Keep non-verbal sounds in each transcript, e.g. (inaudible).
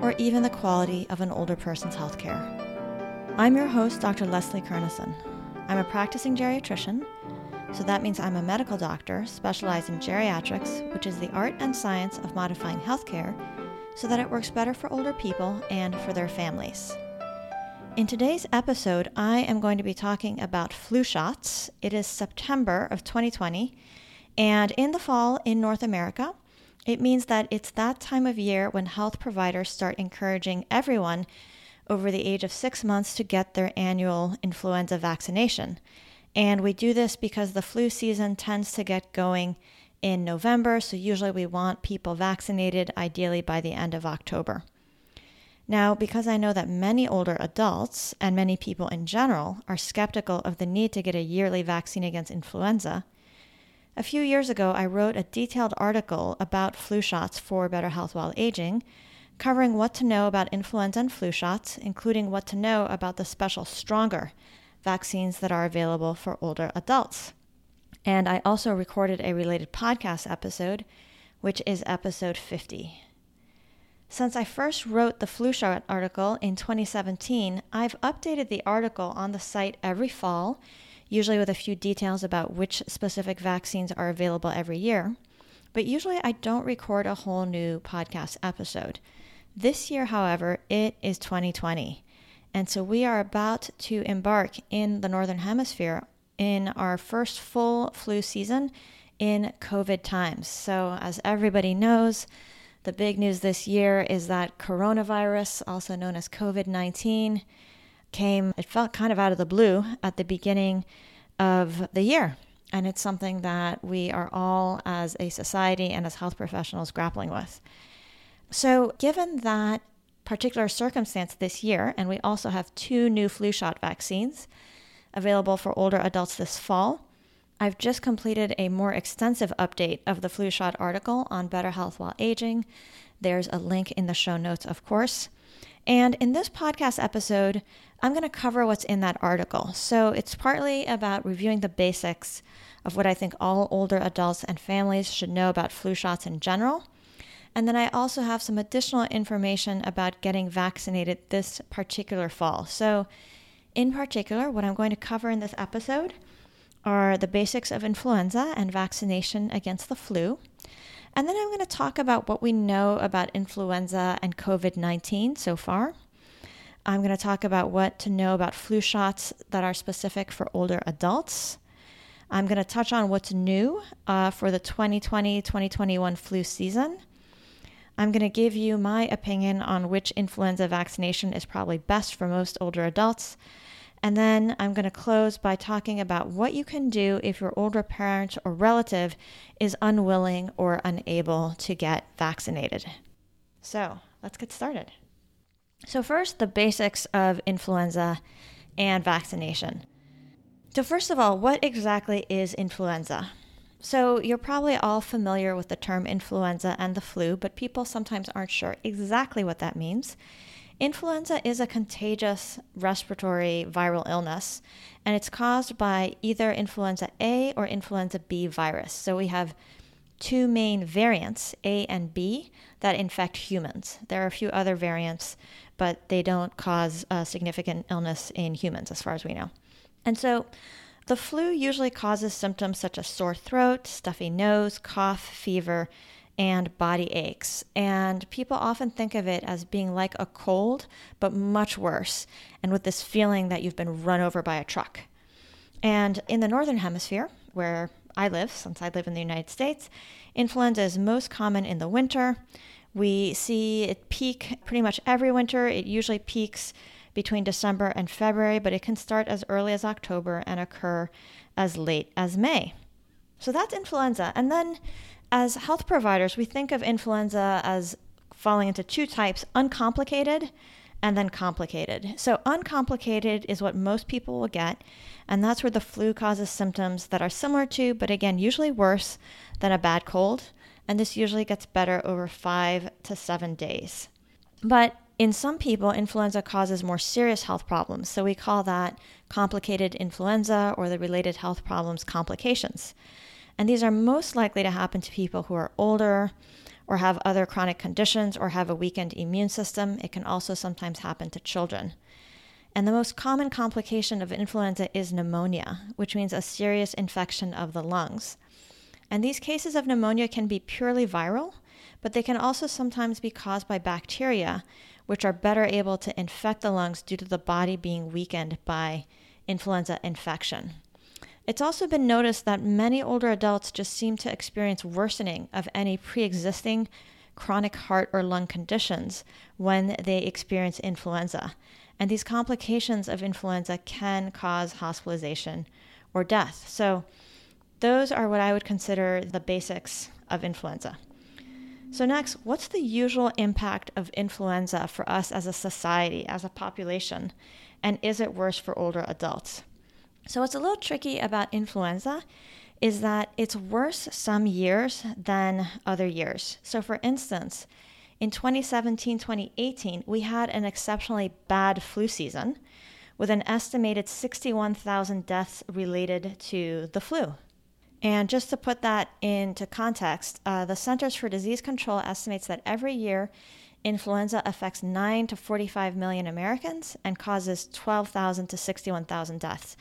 or even the quality of an older person's health care. I'm your host, Dr. Leslie Kernisan. I'm a practicing geriatrician, so that means I'm a medical doctor specialized in geriatrics, which is the art and science of modifying healthcare so that it works better for older people and for their families. In today's episode, I am going to be talking about flu shots. It is September of 2020, and in the fall in North America, it means that it's that time of year when health providers start encouraging everyone over the age of six months to get their annual influenza vaccination. And we do this because the flu season tends to get going in November, so usually we want people vaccinated ideally by the end of October. Now, because I know that many older adults and many people in general are skeptical of the need to get a yearly vaccine against influenza, a few years ago, I wrote a detailed article about flu shots for better health while aging, covering what to know about influenza and flu shots, including what to know about the special stronger vaccines that are available for older adults. And I also recorded a related podcast episode, which is episode 50. Since I first wrote the flu shot article in 2017, I've updated the article on the site every fall usually with a few details about which specific vaccines are available every year. But usually I don't record a whole new podcast episode. This year, however, it is 2020. And so we are about to embark in the Northern Hemisphere in our first full flu season in COVID times. So, as everybody knows, the big news this year is that coronavirus, also known as COVID 19, came, it felt kind of out of the blue at the beginning of the year. And it's something that we are all, as a society and as health professionals, grappling with. So, given that particular circumstance this year, and we also have two new flu shot vaccines available for older adults this fall, I've just completed a more extensive update of the flu shot article on better health while aging. There's a link in the show notes, of course. And in this podcast episode, I'm going to cover what's in that article. So it's partly about reviewing the basics of what I think all older adults and families should know about flu shots in general. And then I also have some additional information about getting vaccinated this particular fall. So, in particular, what I'm going to cover in this episode are the basics of influenza and vaccination against the flu. And then I'm going to talk about what we know about influenza and COVID 19 so far. I'm going to talk about what to know about flu shots that are specific for older adults. I'm going to touch on what's new uh, for the 2020 2021 flu season. I'm going to give you my opinion on which influenza vaccination is probably best for most older adults. And then I'm going to close by talking about what you can do if your older parent or relative is unwilling or unable to get vaccinated. So let's get started. So, first, the basics of influenza and vaccination. So, first of all, what exactly is influenza? So, you're probably all familiar with the term influenza and the flu, but people sometimes aren't sure exactly what that means. Influenza is a contagious respiratory viral illness, and it's caused by either influenza A or influenza B virus. So we have two main variants, A and B, that infect humans. There are a few other variants, but they don't cause a significant illness in humans, as far as we know. And so the flu usually causes symptoms such as sore throat, stuffy nose, cough, fever, and body aches. And people often think of it as being like a cold, but much worse, and with this feeling that you've been run over by a truck. And in the Northern Hemisphere, where I live, since I live in the United States, influenza is most common in the winter. We see it peak pretty much every winter. It usually peaks between December and February, but it can start as early as October and occur as late as May. So that's influenza. And then as health providers, we think of influenza as falling into two types uncomplicated and then complicated. So, uncomplicated is what most people will get, and that's where the flu causes symptoms that are similar to, but again, usually worse than a bad cold. And this usually gets better over five to seven days. But in some people, influenza causes more serious health problems. So we call that complicated influenza or the related health problems complications. And these are most likely to happen to people who are older or have other chronic conditions or have a weakened immune system. It can also sometimes happen to children. And the most common complication of influenza is pneumonia, which means a serious infection of the lungs. And these cases of pneumonia can be purely viral, but they can also sometimes be caused by bacteria, which are better able to infect the lungs due to the body being weakened by influenza infection. It's also been noticed that many older adults just seem to experience worsening of any pre existing chronic heart or lung conditions when they experience influenza. And these complications of influenza can cause hospitalization or death. So, those are what I would consider the basics of influenza. So, next, what's the usual impact of influenza for us as a society, as a population? And is it worse for older adults? So, what's a little tricky about influenza is that it's worse some years than other years. So, for instance, in 2017 2018, we had an exceptionally bad flu season with an estimated 61,000 deaths related to the flu. And just to put that into context, uh, the Centers for Disease Control estimates that every year influenza affects 9 to 45 million Americans and causes 12,000 to 61,000 deaths.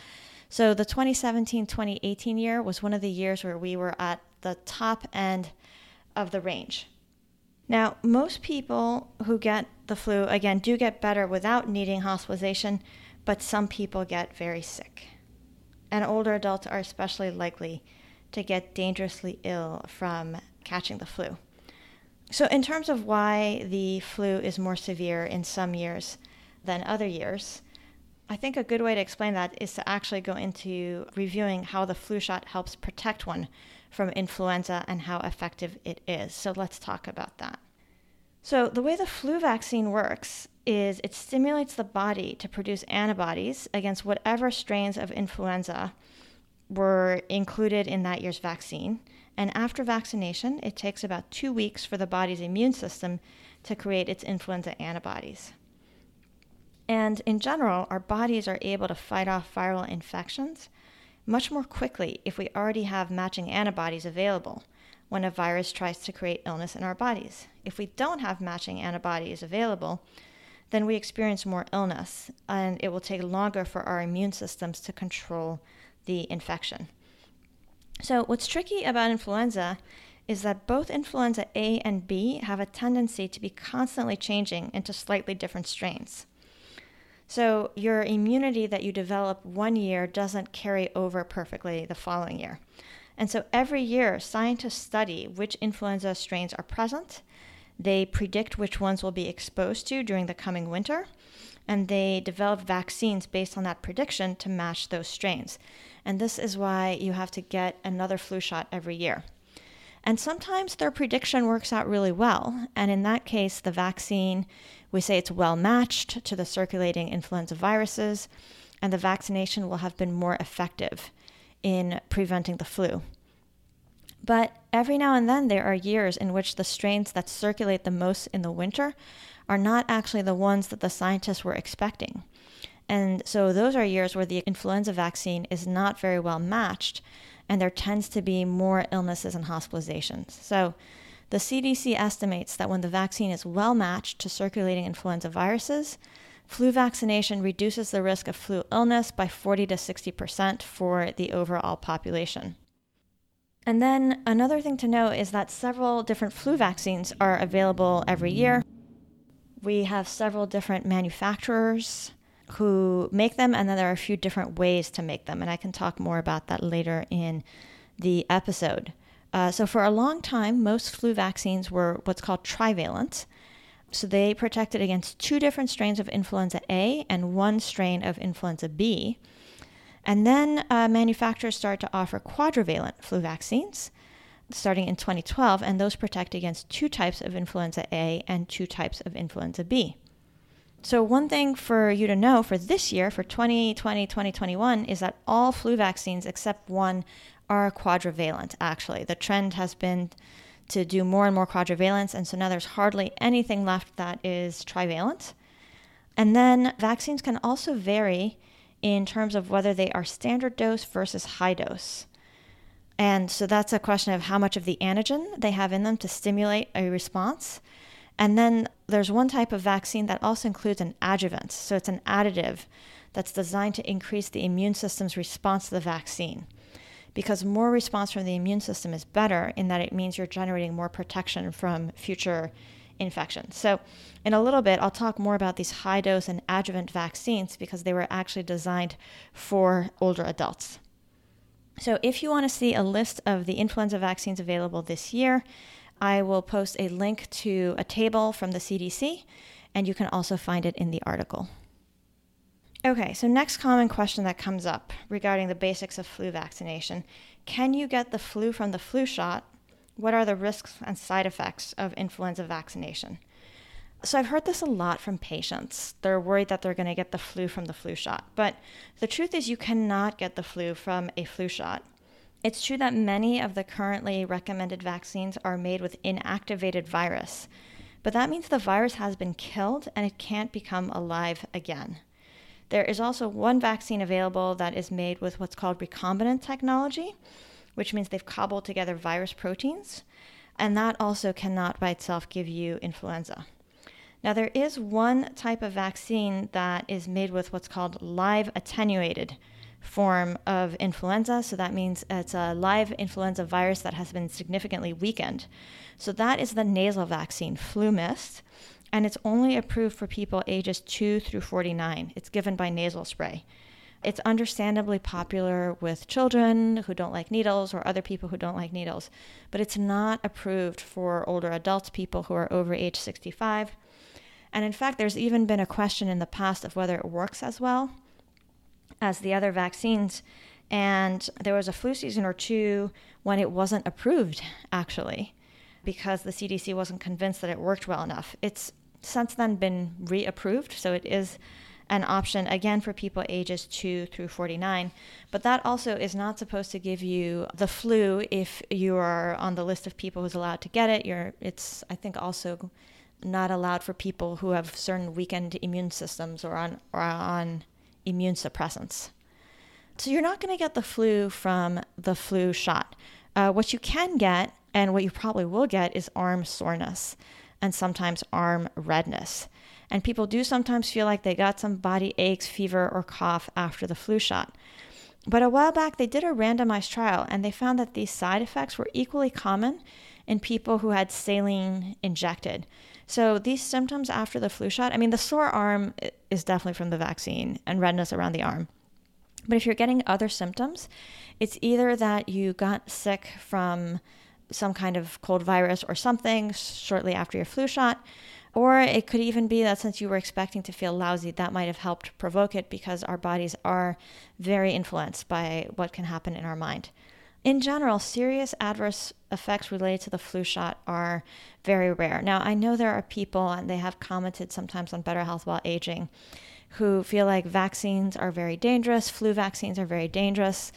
So the 2017 2018 year was one of the years where we were at the top end of the range. Now, most people who get the flu, again, do get better without needing hospitalization, but some people get very sick. And older adults are especially likely to get dangerously ill from catching the flu. So, in terms of why the flu is more severe in some years than other years, I think a good way to explain that is to actually go into reviewing how the flu shot helps protect one from influenza and how effective it is. So let's talk about that. So, the way the flu vaccine works is it stimulates the body to produce antibodies against whatever strains of influenza were included in that year's vaccine. And after vaccination, it takes about two weeks for the body's immune system to create its influenza antibodies. And in general, our bodies are able to fight off viral infections much more quickly if we already have matching antibodies available when a virus tries to create illness in our bodies. If we don't have matching antibodies available, then we experience more illness, and it will take longer for our immune systems to control the infection. So, what's tricky about influenza is that both influenza A and B have a tendency to be constantly changing into slightly different strains. So, your immunity that you develop one year doesn't carry over perfectly the following year. And so, every year, scientists study which influenza strains are present. They predict which ones will be exposed to during the coming winter, and they develop vaccines based on that prediction to match those strains. And this is why you have to get another flu shot every year. And sometimes their prediction works out really well. And in that case, the vaccine, we say it's well matched to the circulating influenza viruses, and the vaccination will have been more effective in preventing the flu. But every now and then, there are years in which the strains that circulate the most in the winter are not actually the ones that the scientists were expecting. And so those are years where the influenza vaccine is not very well matched, and there tends to be more illnesses and hospitalizations. So the CDC estimates that when the vaccine is well matched to circulating influenza viruses, flu vaccination reduces the risk of flu illness by 40 to 60% for the overall population. And then another thing to know is that several different flu vaccines are available every year. We have several different manufacturers who make them, and then there are a few different ways to make them. And I can talk more about that later in the episode. Uh, so, for a long time, most flu vaccines were what's called trivalent. So, they protected against two different strains of influenza A and one strain of influenza B. And then uh, manufacturers started to offer quadrivalent flu vaccines starting in 2012, and those protect against two types of influenza A and two types of influenza B. So, one thing for you to know for this year, for 2020 2021, is that all flu vaccines except one are quadrivalent, actually. The trend has been to do more and more quadrivalents, and so now there's hardly anything left that is trivalent. And then vaccines can also vary in terms of whether they are standard dose versus high dose. And so that's a question of how much of the antigen they have in them to stimulate a response. And then there's one type of vaccine that also includes an adjuvant. So it's an additive that's designed to increase the immune system's response to the vaccine. Because more response from the immune system is better in that it means you're generating more protection from future infections. So, in a little bit, I'll talk more about these high dose and adjuvant vaccines because they were actually designed for older adults. So, if you want to see a list of the influenza vaccines available this year, I will post a link to a table from the CDC, and you can also find it in the article. Okay, so next common question that comes up regarding the basics of flu vaccination can you get the flu from the flu shot? What are the risks and side effects of influenza vaccination? So, I've heard this a lot from patients. They're worried that they're going to get the flu from the flu shot. But the truth is, you cannot get the flu from a flu shot. It's true that many of the currently recommended vaccines are made with inactivated virus, but that means the virus has been killed and it can't become alive again. There is also one vaccine available that is made with what's called recombinant technology, which means they've cobbled together virus proteins, and that also cannot by itself give you influenza. Now, there is one type of vaccine that is made with what's called live attenuated form of influenza. So that means it's a live influenza virus that has been significantly weakened. So that is the nasal vaccine, FluMist, and it's only approved for people ages 2 through 49. It's given by nasal spray. It's understandably popular with children who don't like needles or other people who don't like needles, but it's not approved for older adults, people who are over age 65. And in fact, there's even been a question in the past of whether it works as well as the other vaccines. And there was a flu season or two when it wasn't approved, actually, because the CDC wasn't convinced that it worked well enough. It's since then been reapproved, so it is an option again for people ages 2 through 49. But that also is not supposed to give you the flu if you are on the list of people who's allowed to get it. You're, it's, I think, also not allowed for people who have certain weakened immune systems or on, or on immune suppressants. So you're not going to get the flu from the flu shot. Uh, what you can get, and what you probably will get, is arm soreness and sometimes arm redness. And people do sometimes feel like they got some body aches, fever, or cough after the flu shot. But a while back, they did a randomized trial and they found that these side effects were equally common in people who had saline injected. So these symptoms after the flu shot, I mean, the sore arm is definitely from the vaccine and redness around the arm. But if you're getting other symptoms, it's either that you got sick from some kind of cold virus or something shortly after your flu shot, or it could even be that since you were expecting to feel lousy, that might have helped provoke it because our bodies are very influenced by what can happen in our mind. In general, serious adverse effects related to the flu shot are very rare. Now, I know there are people, and they have commented sometimes on Better Health While Aging, who feel like vaccines are very dangerous, flu vaccines are very dangerous.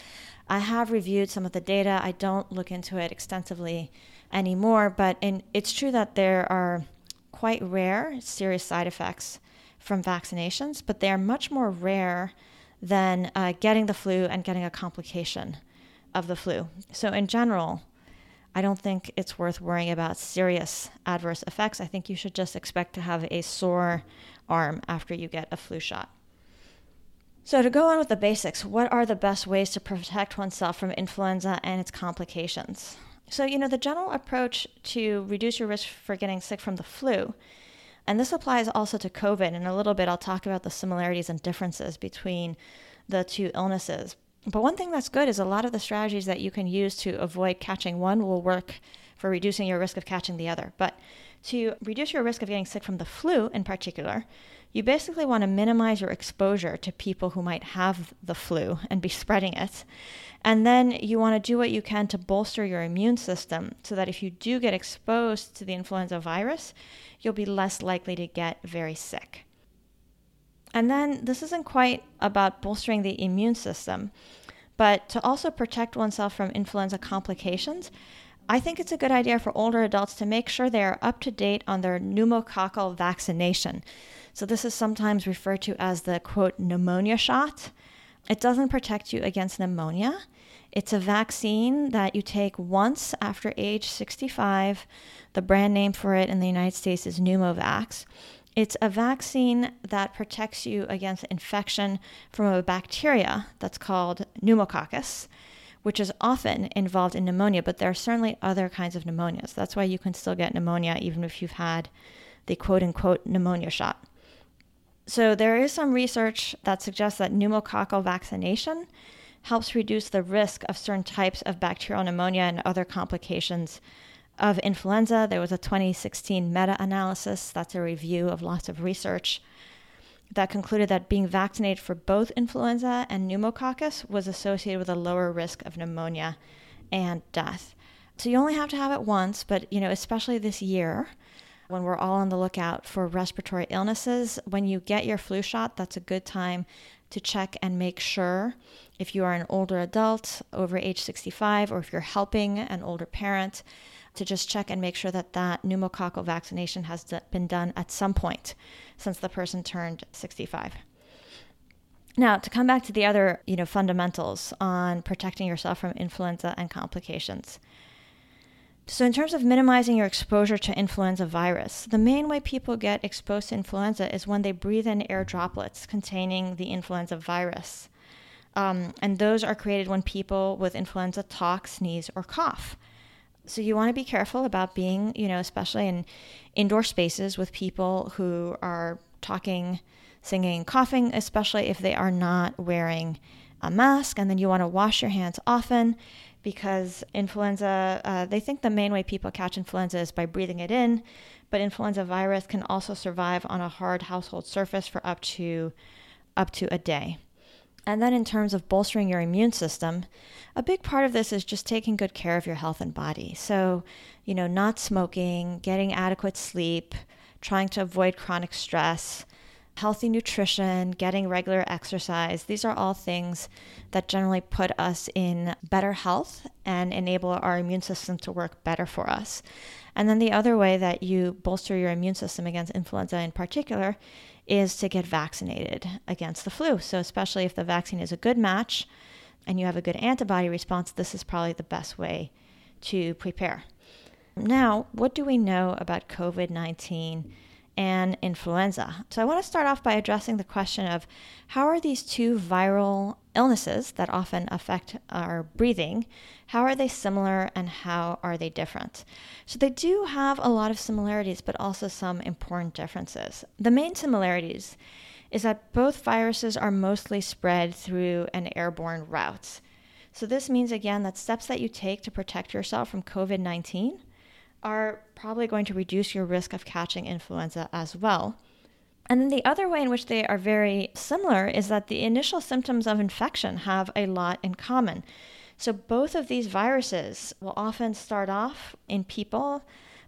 I have reviewed some of the data. I don't look into it extensively anymore, but in, it's true that there are quite rare serious side effects from vaccinations, but they are much more rare than uh, getting the flu and getting a complication of the flu. So, in general, I don't think it's worth worrying about serious adverse effects. I think you should just expect to have a sore arm after you get a flu shot. So, to go on with the basics, what are the best ways to protect oneself from influenza and its complications? So, you know, the general approach to reduce your risk for getting sick from the flu, and this applies also to COVID. In a little bit, I'll talk about the similarities and differences between the two illnesses. But one thing that's good is a lot of the strategies that you can use to avoid catching one will work for reducing your risk of catching the other. But to reduce your risk of getting sick from the flu in particular, you basically want to minimize your exposure to people who might have the flu and be (laughs) spreading it. And then you want to do what you can to bolster your immune system so that if you do get exposed to the influenza virus, you'll be less likely to get very sick. And then this isn't quite about bolstering the immune system, but to also protect oneself from influenza complications. I think it's a good idea for older adults to make sure they are up to date on their pneumococcal vaccination. So, this is sometimes referred to as the quote pneumonia shot. It doesn't protect you against pneumonia. It's a vaccine that you take once after age 65. The brand name for it in the United States is Pneumovax. It's a vaccine that protects you against infection from a bacteria that's called pneumococcus, which is often involved in pneumonia, but there are certainly other kinds of pneumonias. That's why you can still get pneumonia even if you've had the quote unquote pneumonia shot. So, there is some research that suggests that pneumococcal vaccination helps reduce the risk of certain types of bacterial pneumonia and other complications of influenza. There was a 2016 meta analysis, that's a review of lots of research, that concluded that being vaccinated for both influenza and pneumococcus was associated with a lower risk of pneumonia and death. So you only have to have it once, but you know, especially this year when we're all on the lookout for respiratory illnesses, when you get your flu shot, that's a good time to check and make sure if you are an older adult over age 65 or if you're helping an older parent to just check and make sure that that pneumococcal vaccination has been done at some point since the person turned 65. Now, to come back to the other, you know, fundamentals on protecting yourself from influenza and complications. So, in terms of minimizing your exposure to influenza virus, the main way people get exposed to influenza is when they breathe in air droplets containing the influenza virus. Um, and those are created when people with influenza talk, sneeze, or cough. So you want to be careful about being, you know, especially in indoor spaces with people who are talking, singing, coughing, especially if they are not wearing a mask. And then you want to wash your hands often because influenza, uh, they think the main way people catch influenza is by breathing it in, but influenza virus can also survive on a hard household surface for up to up to a day. And then, in terms of bolstering your immune system, a big part of this is just taking good care of your health and body. So, you know, not smoking, getting adequate sleep, trying to avoid chronic stress, healthy nutrition, getting regular exercise. These are all things that generally put us in better health and enable our immune system to work better for us. And then the other way that you bolster your immune system against influenza in particular is to get vaccinated against the flu. So, especially if the vaccine is a good match and you have a good antibody response, this is probably the best way to prepare. Now, what do we know about COVID 19 and influenza? So, I want to start off by addressing the question of how are these two viral illnesses that often affect our breathing, how are they similar and how are they different? So they do have a lot of similarities, but also some important differences. The main similarities is that both viruses are mostly spread through an airborne route. So this means again that steps that you take to protect yourself from COVID 19 are probably going to reduce your risk of catching influenza as well. And then the other way in which they are very similar is that the initial symptoms of infection have a lot in common. So both of these viruses will often start off in people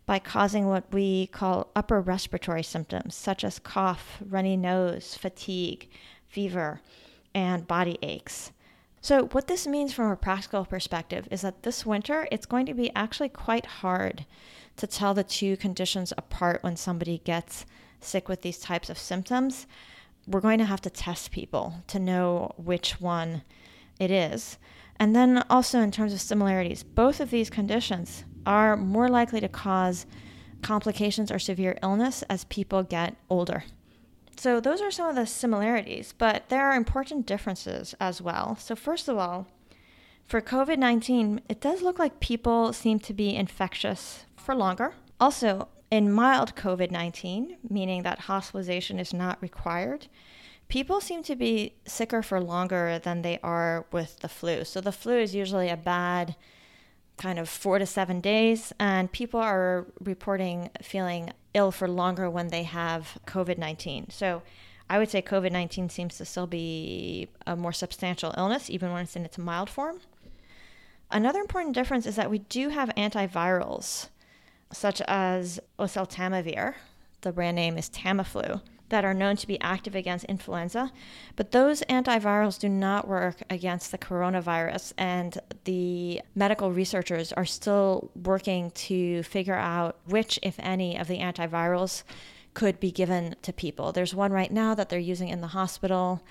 by causing what we call upper respiratory symptoms, such as cough, runny nose, fatigue, fever, and body aches. So, what this means from a practical perspective is that this winter it's going to be actually quite hard to tell the two conditions apart when somebody gets sick with these types of symptoms, we're going to have to test people to know which one it is. And then also, in terms of similarities, both of these conditions are more likely to cause complications or severe illness as people get older. So, those are some of the similarities, but there are important differences as well. So, first of all, for COVID 19, it does look like people seem to be infectious for longer. Also, in mild COVID 19, meaning that hospitalization is not required, people seem to be sicker for longer than they are with the flu. So the flu is usually a bad kind of four to seven days, and people are reporting feeling ill for longer when they have COVID 19. So I would say COVID 19 seems to still be a more substantial illness, even when it's in its mild form. Another important difference is that we do have antivirals such as oseltamivir, the brand name is Tamiflu, that are known to be active against influenza, but those antivirals do not work against the coronavirus, and the medical researchers are still working to figure out which, if any, of the antivirals could be given to people. There's one right now that they're using in the hospital,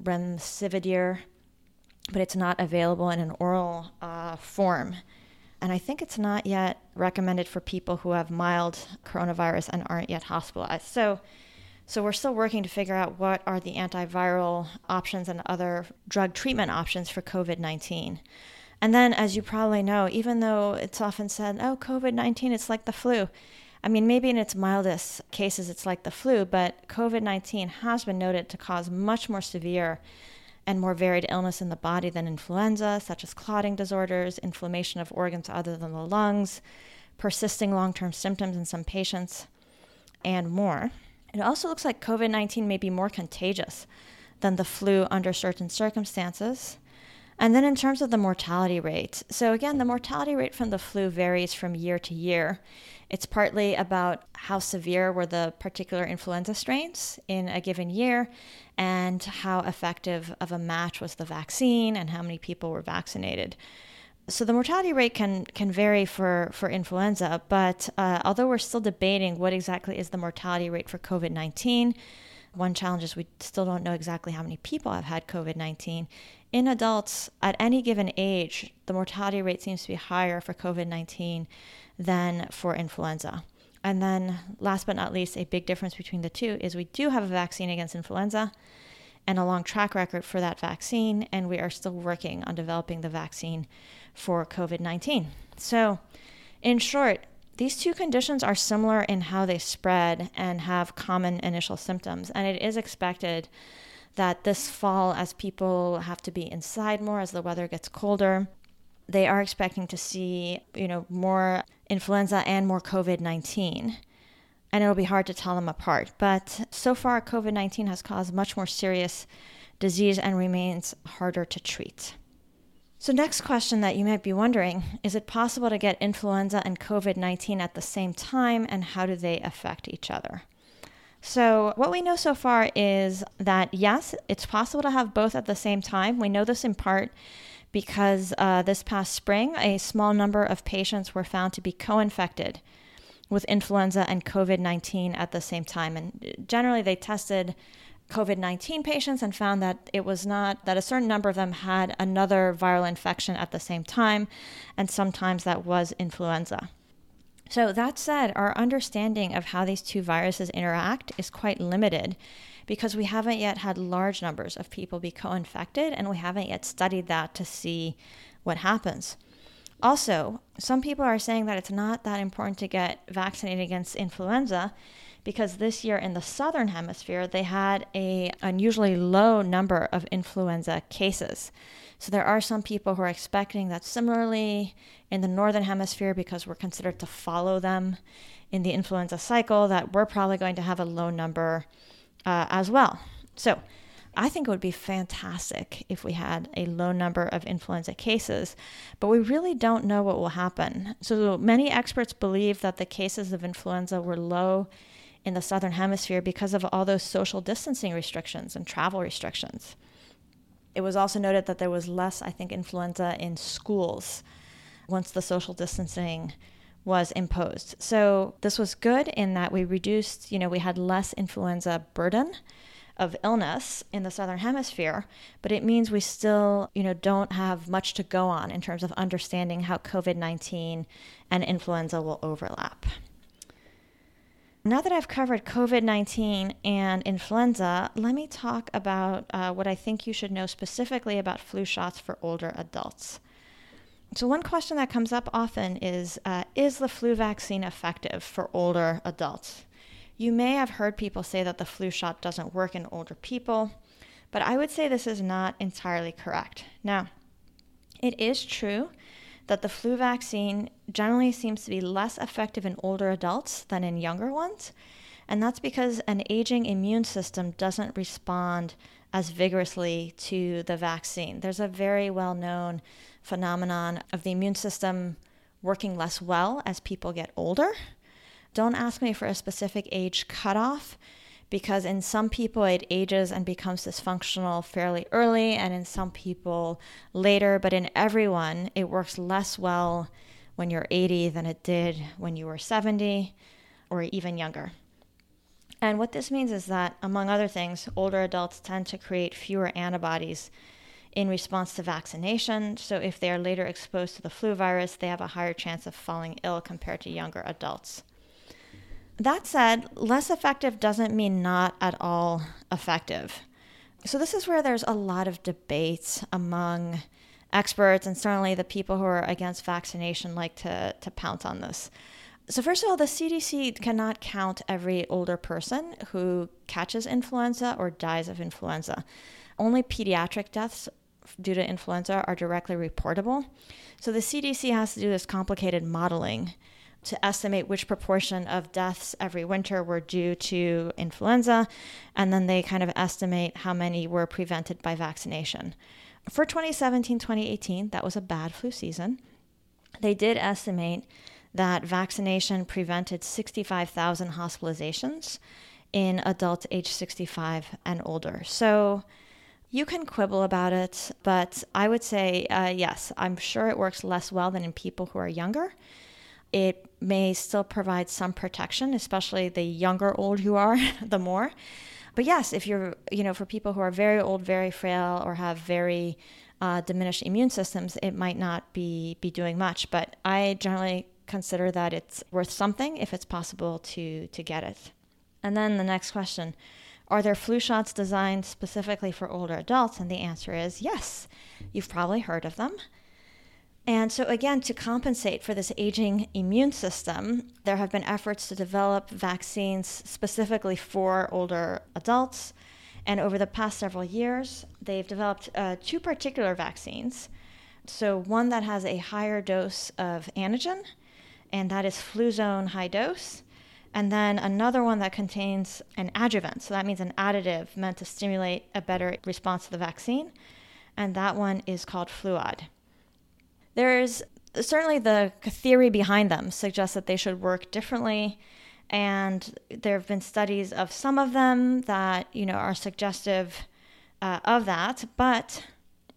remdesivir, but it's not available in an oral uh, form. And I think it's not yet recommended for people who have mild coronavirus and aren't yet hospitalized. So so we're still working to figure out what are the antiviral options and other drug treatment options for COVID 19. And then, as you probably know, even though it's often said, oh, COVID 19, it's like the flu. I mean, maybe in its mildest cases, it's like the flu, but COVID 19 has been noted to cause much more severe and more varied illness in the body than influenza, such as clotting disorders, inflammation of organs other than the lungs, persisting long term symptoms in some patients, and more. It also looks like COVID 19 may be more contagious than the flu under certain circumstances. And then, in terms of the mortality rate, so again, the mortality rate from the flu varies from year to year. It's partly about how severe were the particular influenza strains in a given year and how effective of a match was the vaccine and how many people were vaccinated. So the mortality rate can can vary for for influenza, but uh, although we're still debating what exactly is the mortality rate for COVID nineteen, one challenge is we still don't know exactly how many people have had COVID nineteen. In adults at any given age, the mortality rate seems to be higher for COVID nineteen than for influenza. And then, last but not least, a big difference between the two is we do have a vaccine against influenza and a long track record for that vaccine, and we are still working on developing the vaccine for COVID 19. So, in short, these two conditions are similar in how they spread and have common initial symptoms, and it is expected that this fall, as people have to be inside more as the weather gets colder, they are expecting to see, you know, more influenza and more COVID-19. And it'll be hard to tell them apart. But so far COVID-19 has caused much more serious disease and remains harder to treat. So, next question that you might be wondering is it possible to get influenza and COVID 19 at the same time, and how do they affect each other? So, what we know so far is that yes, it's possible to have both at the same time. We know this in part because uh, this past spring, a small number of patients were found to be co infected with influenza and COVID 19 at the same time. And generally, they tested COVID 19 patients and found that it was not, that a certain number of them had another viral infection at the same time, and sometimes that was influenza. So, that said, our understanding of how these two viruses interact is quite limited because we haven't yet had large numbers of people be co infected and we haven't yet studied that to see what happens. Also, some people are saying that it's not that important to get vaccinated against influenza because this year in the southern hemisphere they had a unusually low number of influenza cases. So there are some people who are expecting that similarly in the northern hemisphere because we're considered to follow them in the influenza cycle that we're probably going to have a low number uh, as well. So I think it would be fantastic if we had a low number of influenza cases, but we really don't know what will happen. So many experts believe that the cases of influenza were low in the southern hemisphere because of all those social distancing restrictions and travel restrictions. It was also noted that there was less, I think, influenza in schools once the social distancing was imposed. So this was good in that we reduced, you know, we had less influenza burden of illness in the southern hemisphere, but it means we still, you know, don't have much to go on in terms of understanding how COVID-19 and influenza will overlap. Now that I've covered COVID 19 and influenza, let me talk about uh, what I think you should know specifically about flu shots for older adults. So, one question that comes up often is uh, Is the flu vaccine effective for older adults? You may have heard people say that the flu shot doesn't work in older people, but I would say this is not entirely correct. Now, it is true that the flu vaccine generally seems to be less effective in older adults than in younger ones. And that's because an aging immune system doesn't respond as vigorously to the vaccine. There's a very well known phenomenon of the immune system working less well as people get older. Don't ask me for a specific age cutoff because in some people it ages and becomes dysfunctional fairly early, and in some people later. But in everyone, it works less well when you're 80 than it did when you were 70 or even younger. And what this means is that, among other things, older adults tend to create fewer antibodies in response to vaccination. So, if they are later exposed to the flu virus, they have a higher chance of falling ill compared to younger adults. That said, less effective doesn't mean not at all effective. So, this is where there's a lot of debate among experts, and certainly the people who are against vaccination like to, to pounce on this. So, first of all, the CDC cannot count every older person who catches influenza or dies of influenza. Only pediatric deaths due to influenza are directly reportable. So, the CDC has to do this complicated modeling to estimate which proportion of deaths every winter were due to influenza, and then they kind of estimate how many were prevented by vaccination. For 2017 2018, that was a bad flu season. They did estimate that vaccination prevented 65,000 hospitalizations in adults age 65 and older. So you can quibble about it, but I would say uh, yes, I'm sure it works less well than in people who are younger. It may still provide some protection, especially the younger old you are, (laughs) the more. But yes, if you're, you know, for people who are very old, very frail, or have very uh, diminished immune systems, it might not be be doing much. But I generally consider that it's worth something if it's possible to to get it. And then the next question, are there flu shots designed specifically for older adults? And the answer is yes. You've probably heard of them. And so, again, to compensate for this aging immune system, there have been efforts to develop vaccines specifically for older adults. And over the past several years, they've developed uh, two particular vaccines. So, one that has a higher dose of antigen, and that is Fluzone High Dose. And then another one that contains an adjuvant. So, that means an additive meant to stimulate a better response to the vaccine. And that one is called Fluad. There's certainly the theory behind them suggests that they should work differently. And there have been studies of some of them that you know are suggestive uh, of that. But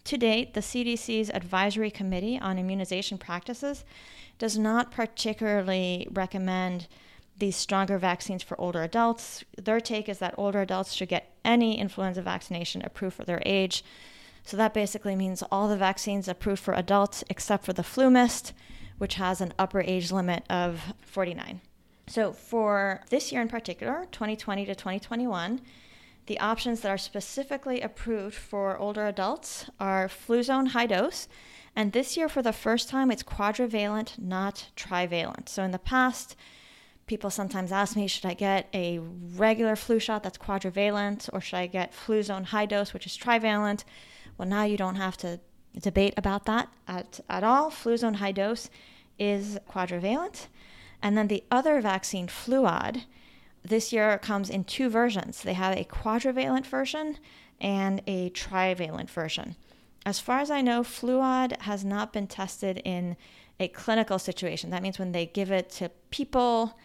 to date the cdc's advisory committee on immunization practices does not particularly recommend these stronger vaccines for older adults. Their take is that older adults should get any influenza vaccination approved for their age so that basically means all the vaccines approved for adults except for the FluMist, which has an upper age limit of 49. So for this year in particular, 2020 to 2021, the options that are specifically approved for older adults are Fluzone High Dose, and this year for the first time it's quadrivalent, not trivalent. So in the past, people sometimes ask me, should I get a regular flu shot that's quadrivalent, or should I get Fluzone High Dose, which is trivalent? Well, now you don't have to debate about that at, at all. Fluzone high dose is quadrivalent. And then the other vaccine, Fluad, this year comes in two versions. They have a quadrivalent version and a trivalent version. As far as I know, Fluad has not been tested in a clinical situation. That means when they give it to people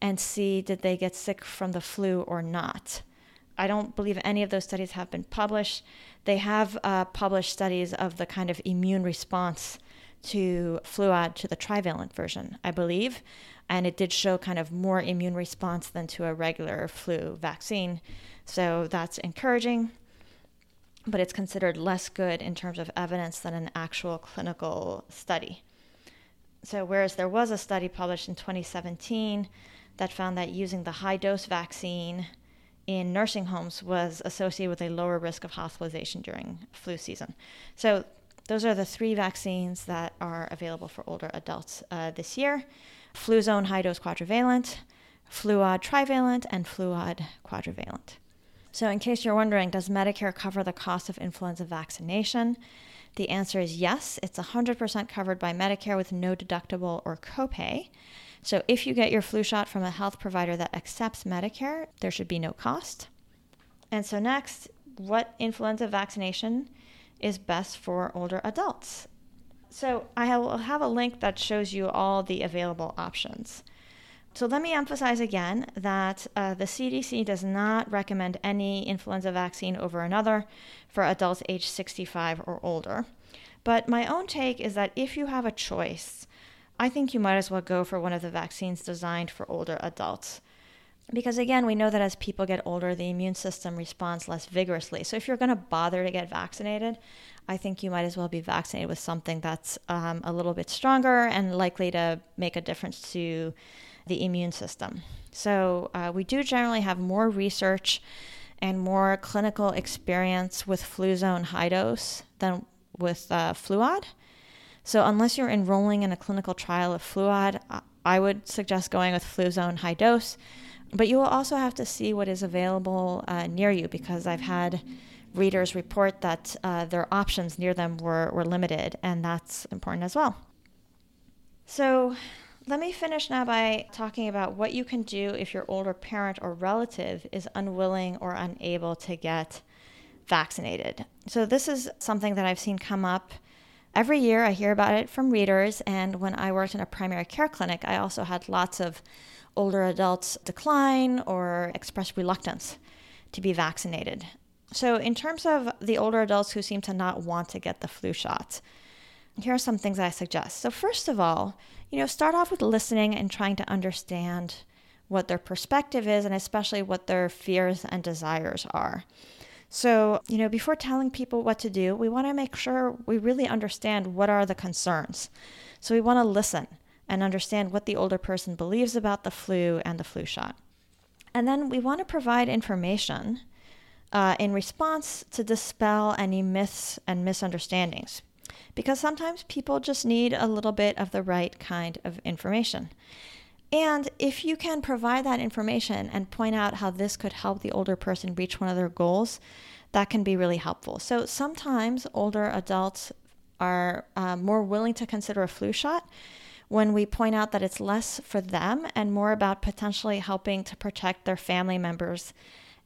and see did they get sick from the flu or not. I don't believe any of those studies have been published. They have uh, published studies of the kind of immune response to fluad to the trivalent version, I believe. And it did show kind of more immune response than to a regular flu vaccine. So that's encouraging, but it's considered less good in terms of evidence than an actual clinical study. So, whereas there was a study published in 2017 that found that using the high dose vaccine in nursing homes was associated with a lower risk of hospitalization during flu season. So, those are the three vaccines that are available for older adults uh, this year Fluzone high dose quadrivalent, Fluad trivalent, and Fluad quadrivalent. So, in case you're wondering, does Medicare cover the cost of influenza vaccination? The answer is yes. It's 100% covered by Medicare with no deductible or copay. So if you get your flu shot from a health provider that accepts Medicare, there should be no cost. And so, next, what influenza vaccination is best for older adults? So, I will have a link that shows you all the available options. So let me emphasize again that uh, the CDC does not recommend any influenza vaccine over another for adults age 65 or older. But my own take is that if you have a choice, I think you might as well go for one of the vaccines designed for older adults. Because again, we know that as people get older, the immune system responds less vigorously. So if you're going to bother to get vaccinated, I think you might as well be vaccinated with something that's um, a little bit stronger and likely to make a difference to the immune system. So uh, we do generally have more research and more clinical experience with Fluzone high dose than with uh, Fluad. So unless you're enrolling in a clinical trial of Fluad, I would suggest going with Fluzone high dose. But you will also have to see what is available uh, near you because I've had readers report that uh, their options near them were, were limited, and that's important as well. So, let me finish now by talking about what you can do if your older parent or relative is unwilling or unable to get vaccinated. So, this is something that I've seen come up every year. I hear about it from readers, and when I worked in a primary care clinic, I also had lots of older adults decline or express reluctance to be vaccinated. So, in terms of the older adults who seem to not want to get the flu shot, here are some things I suggest. So, first of all, you know, start off with listening and trying to understand what their perspective is and especially what their fears and desires are. So, you know, before telling people what to do, we want to make sure we really understand what are the concerns. So, we want to listen and understand what the older person believes about the flu and the flu shot. And then we want to provide information uh, in response to dispel any myths and misunderstandings. Because sometimes people just need a little bit of the right kind of information. And if you can provide that information and point out how this could help the older person reach one of their goals, that can be really helpful. So sometimes older adults are uh, more willing to consider a flu shot when we point out that it's less for them and more about potentially helping to protect their family members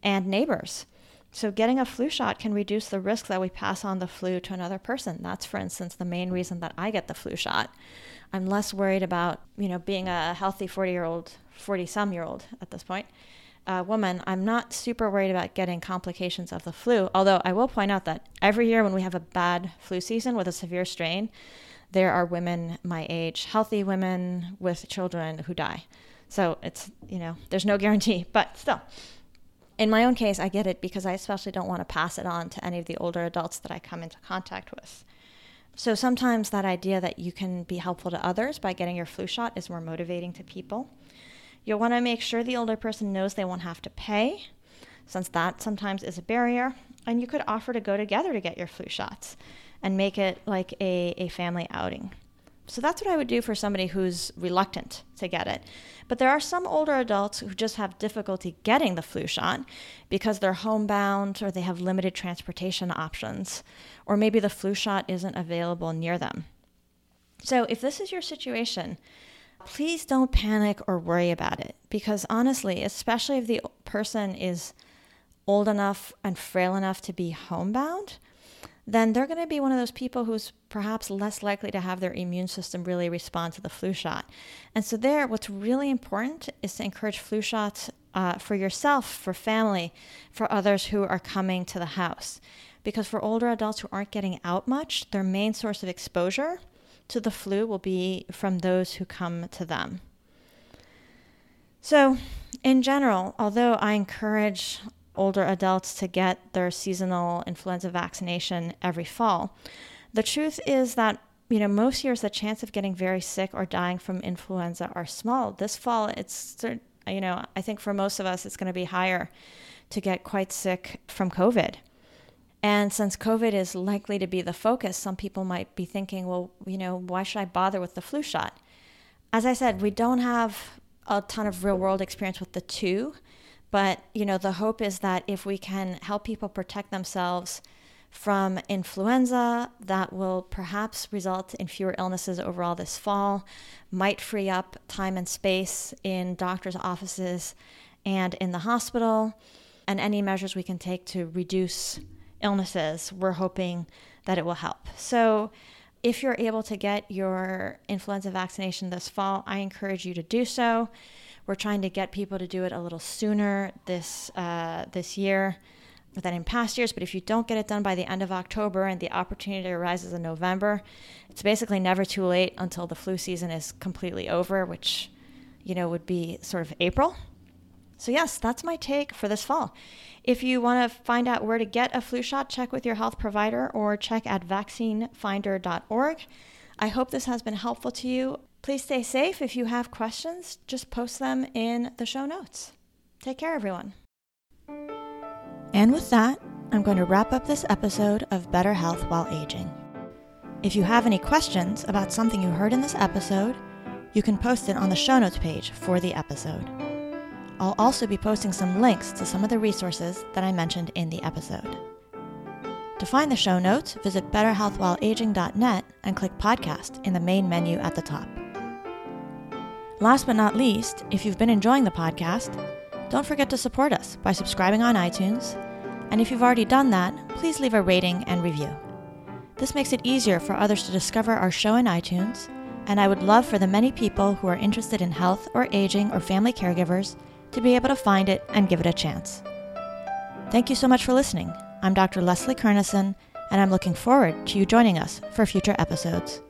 and neighbors. So, getting a flu shot can reduce the risk that we pass on the flu to another person. That's, for instance, the main reason that I get the flu shot. I'm less worried about, you know, being a healthy 40 year old, 40 some year old at this point, uh, woman. I'm not super worried about getting complications of the flu. Although I will point out that every year when we have a bad flu season with a severe strain, there are women my age, healthy women with children who die. So it's, you know, there's no guarantee, (laughs) but still in my own case, I get it because I especially don't want to pass it on to any of the older adults that I come into contact with. So sometimes that idea that you can be helpful to others by getting your flu shot is more motivating to people. You'll want to make sure the older person knows they won't have to pay, since that sometimes is a barrier. And you could offer to go together to get your flu shots and make it like a, a family outing. So that's what I would do for somebody who's reluctant to get it. But there are some older adults who just have difficulty getting the flu shot because they're homebound or they have limited transportation options, or maybe the flu shot isn't available near them. So if this is your situation, please don't panic or worry about it because honestly, especially if the person is old enough and frail enough to be homebound, then they're going to be one of those people who's perhaps less likely to have their immune system really respond to the flu shot. And so, there, what's really important is to encourage flu shots uh, for yourself, for family, for others who are coming to the house. Because for older adults who aren't getting out much, their main source of exposure to the flu will be from those who come to them. So, in general, although I encourage older adults to get their seasonal influenza vaccination every fall. The truth is that you know most years the chance of getting very sick or dying from influenza are small. This fall, it's you know I think for most of us it's going to be higher to get quite sick from COVID. And since COVID is likely to be the focus, some people might be thinking, well, you know, why should I bother with the flu shot? As I said, we don't have a ton of real world experience with the two. But, you know, the hope is that if we can help people protect themselves from influenza, that will perhaps result in fewer illnesses overall this fall, might free up time and space in doctors' offices and in the hospital, and any measures we can take to reduce illnesses, we're hoping that it will help. So, if you're able to get your influenza vaccination this fall, I encourage you to do so. We're trying to get people to do it a little sooner this uh, this year than in past years. But if you don't get it done by the end of October and the opportunity arises in November, it's basically never too late until the flu season is completely over, which you know would be sort of April. So yes, that's my take for this fall. If you want to find out where to get a flu shot, check with your health provider or check at vaccinefinder.org. I hope this has been helpful to you. Please stay safe. If you have questions, just post them in the show notes. Take care, everyone. And with that, I'm going to wrap up this episode of Better Health While Aging. If you have any questions about something you heard in this episode, you can post it on the show notes page for the episode. I'll also be posting some links to some of the resources that I mentioned in the episode. To find the show notes, visit betterhealthwhileaging.net and click podcast in the main menu at the top. Last but not least, if you've been enjoying the podcast, don't forget to support us by subscribing on iTunes, and if you've already done that, please leave a rating and review. This makes it easier for others to discover our show in iTunes, and I would love for the many people who are interested in health or aging or family caregivers to be able to find it and give it a chance. Thank you so much for listening. I'm Dr. Leslie Kernisan, and I'm looking forward to you joining us for future episodes.